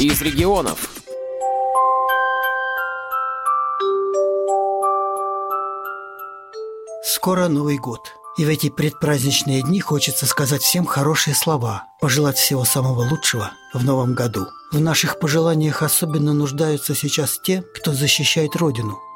из регионов. Скоро Новый год. И в эти предпраздничные дни хочется сказать всем хорошие слова, пожелать всего самого лучшего в новом году. В наших пожеланиях особенно нуждаются сейчас те, кто защищает Родину –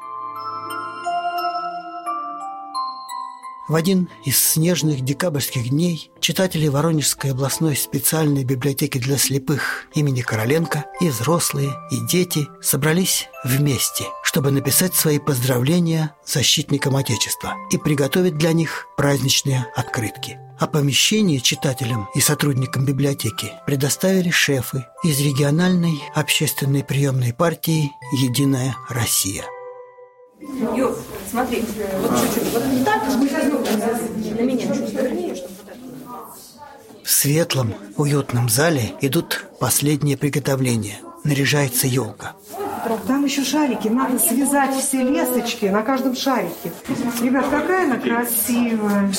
В один из снежных декабрьских дней читатели Воронежской областной специальной библиотеки для слепых имени Короленко и взрослые, и дети собрались вместе, чтобы написать свои поздравления защитникам Отечества и приготовить для них праздничные открытки. А помещение читателям и сотрудникам библиотеки предоставили шефы из региональной общественной приемной партии «Единая Россия». Смотри, вот чуть-чуть, вот так, на меня чуть вернее, чтобы в светлом, уютном зале идут последние приготовления. Наряжается елка. Там еще шарики. Надо связать все лесочки на каждом шарике. Ребят, какая она красивая.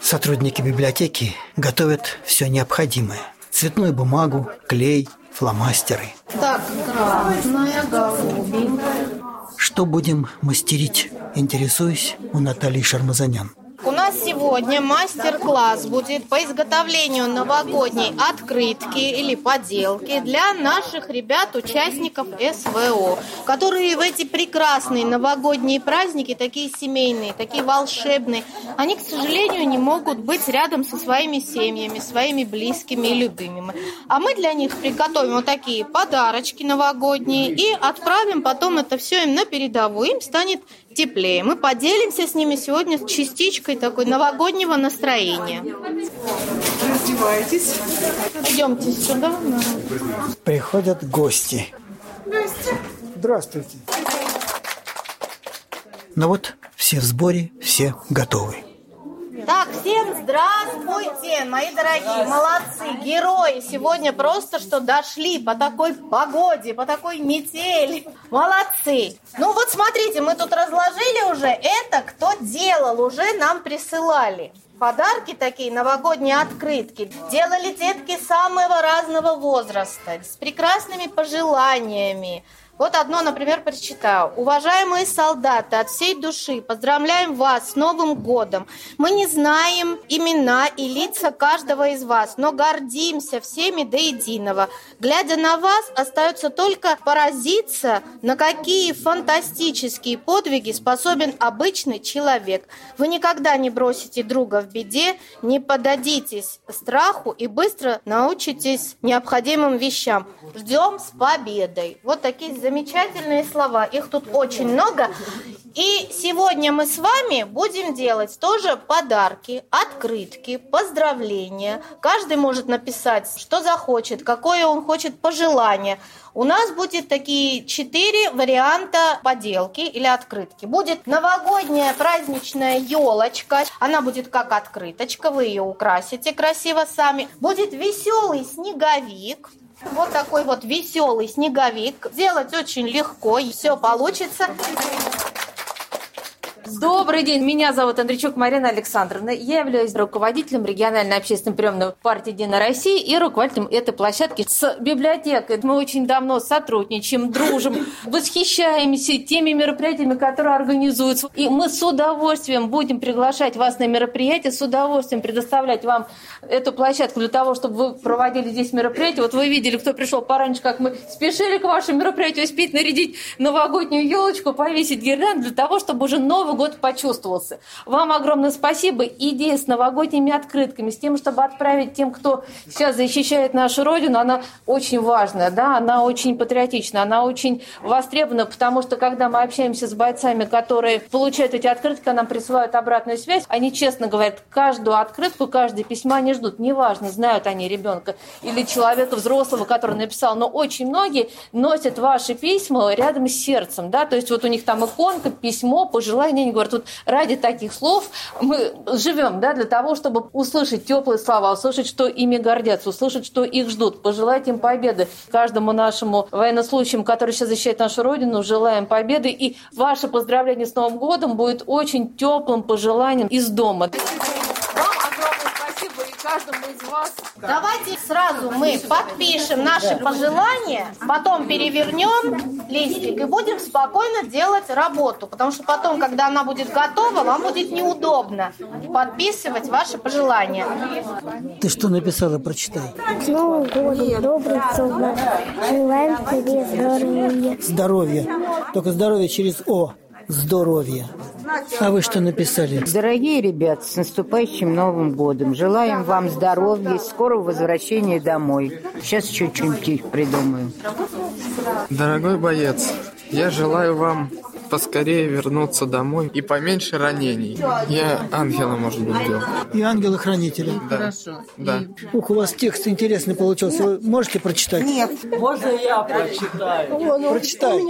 Сотрудники библиотеки готовят все необходимое. Цветную бумагу, клей, фломастеры. Так, красная, голубенькая. Что будем мастерить? Интересуюсь у Натальи Шармазанян. Нас сегодня мастер-класс будет по изготовлению новогодней открытки или поделки для наших ребят, участников СВО, которые в эти прекрасные новогодние праздники, такие семейные, такие волшебные, они, к сожалению, не могут быть рядом со своими семьями, своими близкими и любимыми. А мы для них приготовим вот такие подарочки новогодние и отправим потом это все им на передовую. Им станет теплее. Мы поделимся с ними сегодня частичкой такой новогоднего настроения. Раздевайтесь. Идемте сюда. Приходят гости. Здрасте. Здравствуйте. Ну вот, все в сборе, все готовы. Всем здравствуйте, мои дорогие, молодцы, герои. Сегодня просто что дошли по такой погоде, по такой метели. Молодцы. Ну вот смотрите, мы тут разложили уже. Это кто делал, уже нам присылали. Подарки такие, новогодние открытки, делали детки самого разного возраста, с прекрасными пожеланиями, вот одно, например, прочитаю. Уважаемые солдаты, от всей души поздравляем вас с Новым годом. Мы не знаем имена и лица каждого из вас, но гордимся всеми до единого. Глядя на вас, остается только поразиться, на какие фантастические подвиги способен обычный человек. Вы никогда не бросите друга в беде, не подадитесь страху и быстро научитесь необходимым вещам. Ждем с победой. Вот такие замечательные слова. Их тут очень много. И сегодня мы с вами будем делать тоже подарки, открытки, поздравления. Каждый может написать, что захочет, какое он хочет пожелание. У нас будет такие четыре варианта поделки или открытки. Будет новогодняя праздничная елочка. Она будет как открыточка, вы ее украсите красиво сами. Будет веселый снеговик. Вот такой вот веселый снеговик. Сделать очень легко, и все получится. Добрый день, меня зовут Андрейчук Марина Александровна. Я являюсь руководителем региональной общественной приемной партии «Единая Россия» и руководителем этой площадки с библиотекой. Мы очень давно сотрудничаем, дружим, восхищаемся теми мероприятиями, которые организуются. И мы с удовольствием будем приглашать вас на мероприятия, с удовольствием предоставлять вам эту площадку для того, чтобы вы проводили здесь мероприятия. Вот вы видели, кто пришел пораньше, как мы спешили к вашему мероприятию, успеть нарядить новогоднюю елочку, повесить гирлянду для того, чтобы уже Новый год почувствовался. Вам огромное спасибо. Идея с новогодними открытками, с тем, чтобы отправить тем, кто сейчас защищает нашу Родину, она очень важная, да, она очень патриотична, она очень востребована, потому что когда мы общаемся с бойцами, которые получают эти открытки, нам присылают обратную связь, они честно говорят, каждую открытку, каждое письмо они ждут. Неважно, знают они ребенка или человека взрослого, который написал, но очень многие носят ваши письма рядом с сердцем, да, то есть вот у них там иконка, письмо, пожелание, они говорят, вот ради таких слов мы живем, да, для того, чтобы услышать теплые слова, услышать, что ими гордятся, услышать, что их ждут, пожелать им победы. Каждому нашему военнослужащему, который сейчас защищает нашу Родину, желаем победы. И ваше поздравление с Новым годом будет очень теплым пожеланием из дома. И каждому из вас. Давайте сразу мы подпишем наши пожелания, потом перевернем листик и будем спокойно делать работу. Потому что потом, когда она будет готова, вам будет неудобно подписывать ваши пожелания. Ты что написала, прочитай. С Новым годом, добрый солдат. Желаем тебе здоровья. Здоровье. Только здоровье через О. Здоровье. А вы что написали? Дорогие ребята, с наступающим Новым годом. Желаем вам здоровья, скорого возвращения домой. Сейчас еще что-нибудь придумаю. Дорогой боец, я желаю вам поскорее вернуться домой и поменьше ранений. Я ангела, может быть, делал. И ангелы-хранители. Хорошо. Да. Ух, у вас текст интересный получился. Вы можете прочитать? Нет. Можно я прочитаю? Прочитай.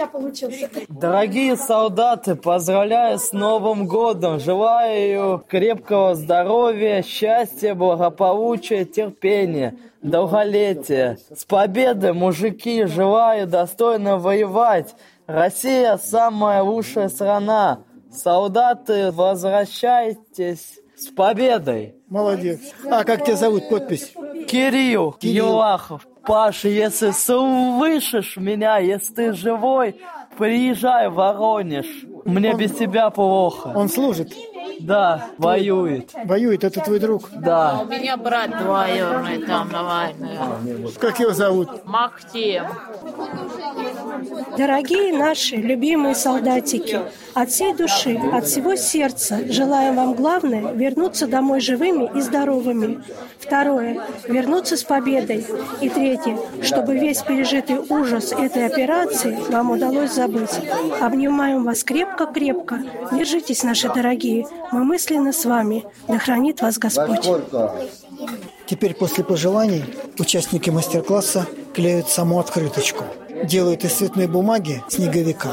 Дорогие солдаты, поздравляю с Новым годом. Желаю крепкого здоровья, счастья, благополучия, терпения, долголетия. С победой, мужики, желаю достойно воевать. Россия самая лучшая страна. Солдаты, возвращайтесь с победой. Молодец. А как тебя зовут? Подпись. Кирилл, Кирилл. Елахов. Паша, если слышишь меня, если ты живой, приезжай в Воронеж. Мне без тебя плохо. Он служит. Да, воюет. Воюет. Это твой друг. Да. У меня брат двоюродный там на войне. Как его зовут? Махтем. Дорогие наши любимые солдатики, от всей души, от всего сердца желаем вам главное вернуться домой живыми и здоровыми. Второе – вернуться с победой. И третье – чтобы весь пережитый ужас этой операции вам удалось забыть. Обнимаем вас крепко-крепко. Держитесь, наши дорогие. Мы мысленно с вами. Да хранит вас Господь. Теперь после пожеланий участники мастер-класса клеют саму открыточку. Делают из цветной бумаги снеговика.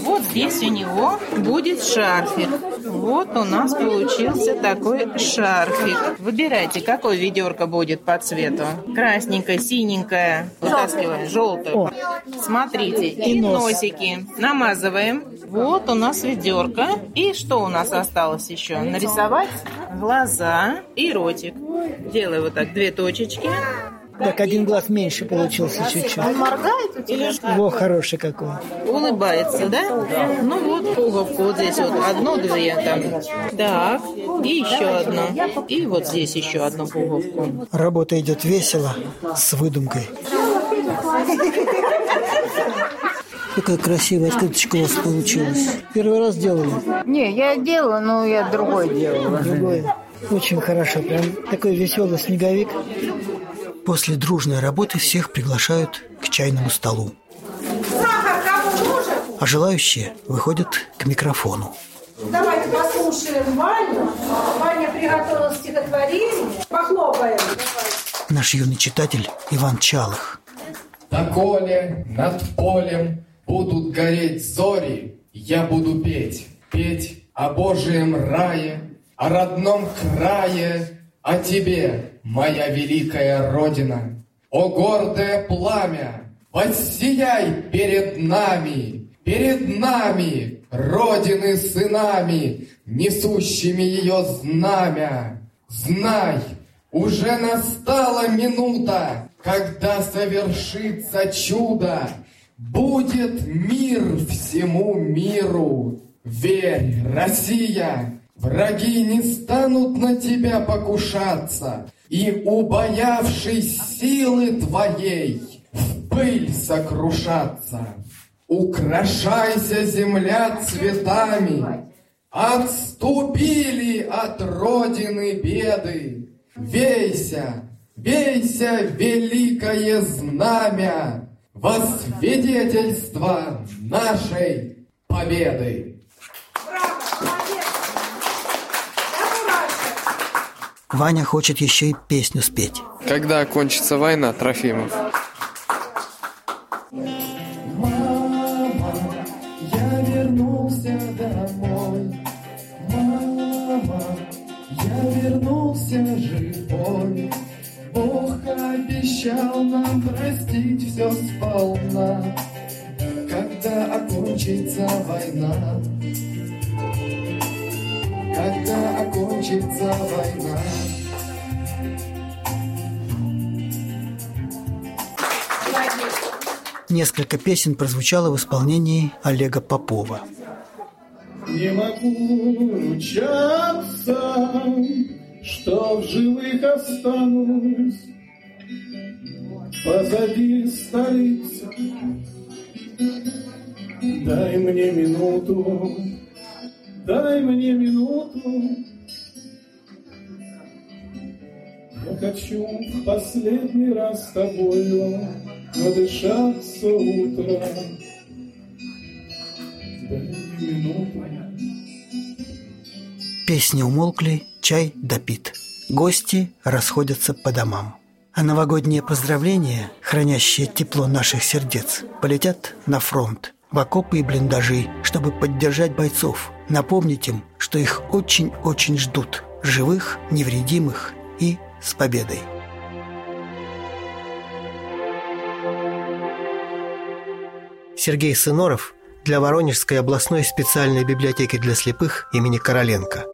Вот здесь у него будет шарфик. Вот у нас получился такой шарфик. Выбирайте, какое ведерко будет по цвету. Красненькое, синенькое. Вытаскиваем. Желтое. Смотрите. И носики. Намазываем. Вот у нас ведерко. И что у нас осталось еще? Нарисовать глаза и ротик. Делаю вот так две точечки. Так, один глаз меньше получился чуть-чуть. Моргает или Во, хороший какой. Улыбается, да? Ну вот пуговку вот здесь вот одну-две там. Так, и еще одну. И вот здесь еще одну пуговку. Работа идет весело, с выдумкой. Какая красивая открыточка у вас получилась. Первый раз делали? Не, я делала, но я другой делала. Другое. Очень хорошо. Прям такой веселый снеговик. После дружной работы всех приглашают к чайному столу. А желающие выходят к микрофону. Давайте послушаем Ваню. Ваня приготовила стихотворение. Похлопаем. Наш юный читатель Иван Чалых. Доколе над полем будут гореть зори, я буду петь, петь о Божьем рае, о родном крае, о тебе, моя великая Родина. О гордое пламя, воссияй перед нами, перед нами, Родины сынами, несущими ее знамя. Знай, уже настала минута, когда совершится чудо, будет мир всему миру. Верь, Россия, враги не станут на тебя покушаться, и, убоявшись силы твоей, в пыль сокрушаться. Украшайся, земля, цветами, Отступили от родины беды. Вейся, вейся, великое знамя, Во свидетельство нашей победы. Ваня хочет еще и песню спеть. Когда окончится война, Трофимов? Я вернулся домой. Мама, я вернулся живой. Бог обещал нам простить все сполна, когда окончится война когда окончится война. Несколько песен прозвучало в исполнении Олега Попова. Не могу ручаться, что в живых останусь. Позади столица, дай мне минуту дай мне минуту. Я хочу в последний раз с тобою надышаться утром. Дай мне минуту. Песни умолкли, чай допит. Гости расходятся по домам. А новогодние поздравления, хранящие тепло наших сердец, полетят на фронт, в окопы и блиндажи, чтобы поддержать бойцов, напомнить им, что их очень-очень ждут, живых, невредимых и с победой. Сергей Сыноров для Воронежской областной специальной библиотеки для слепых имени Короленко.